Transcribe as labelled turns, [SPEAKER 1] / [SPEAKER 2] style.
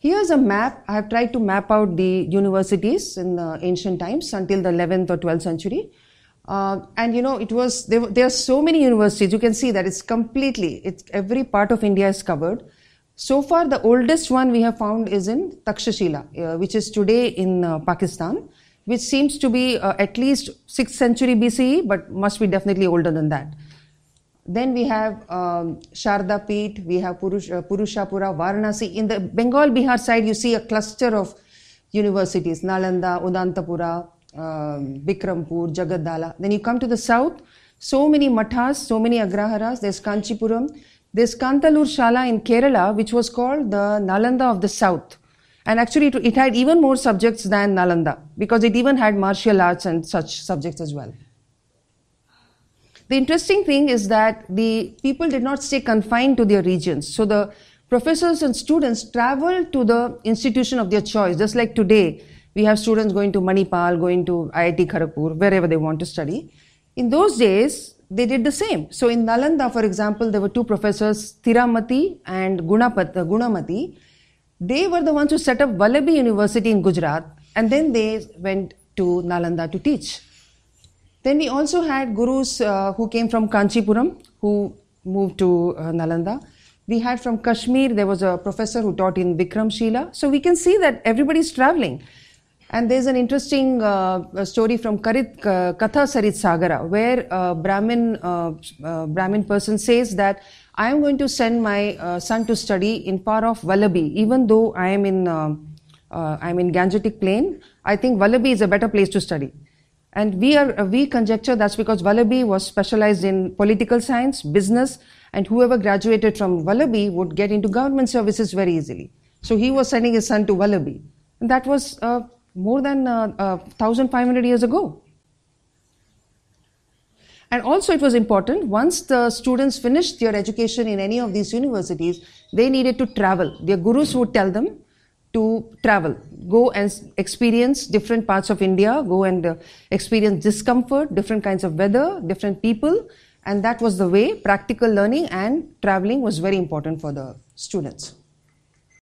[SPEAKER 1] Here's a map. I have tried to map out the universities in the ancient times until the 11th or 12th century. Uh, and you know, it was there, there are so many universities. You can see that it's completely, it's every part of India is covered. So far, the oldest one we have found is in Takshashila, uh, which is today in uh, Pakistan, which seems to be uh, at least 6th century BCE, but must be definitely older than that. Then we have um, Sharda Peeth, we have Purush, uh, Purushapura, Varanasi. In the Bengal Bihar side, you see a cluster of universities Nalanda, Udantapura, um, Bikrampur, Jagaddala. Then you come to the south, so many mathas, so many agraharas. There's Kanchipuram. There's Kantalur Shala in Kerala, which was called the Nalanda of the South. And actually, it, it had even more subjects than Nalanda because it even had martial arts and such subjects as well. The interesting thing is that the people did not stay confined to their regions. So the professors and students traveled to the institution of their choice, just like today. We have students going to Manipal, going to IIT Kharagpur, wherever they want to study. In those days, they did the same. So in Nalanda, for example, there were two professors, Sthiramati and Gunapat, uh, Gunamati. They were the ones who set up Vallabhi University in Gujarat, and then they went to Nalanda to teach. Then we also had gurus uh, who came from Kanchipuram, who moved to uh, Nalanda. We had from Kashmir, there was a professor who taught in Bikramshila. So we can see that everybody's traveling. And there's an interesting uh, story from Karit, uh, Katha Sarit Sagara, where a Brahmin, uh, uh, Brahmin person says that I am going to send my uh, son to study in far off Vallabhi, even though I am in, uh, I am in Gangetic Plain. I think Vallabhi is a better place to study. And we are we conjecture that's because Vallabhi was specialized in political science, business, and whoever graduated from Vallabhi would get into government services very easily. So he was sending his son to Vallabhi, and that was uh, more than uh, uh, 1,500 years ago. And also, it was important once the students finished their education in any of these universities, they needed to travel. Their gurus would tell them to travel, go and experience different parts of India, go and uh, experience discomfort, different kinds of weather, different people, and that was the way practical learning and traveling was very important for the students.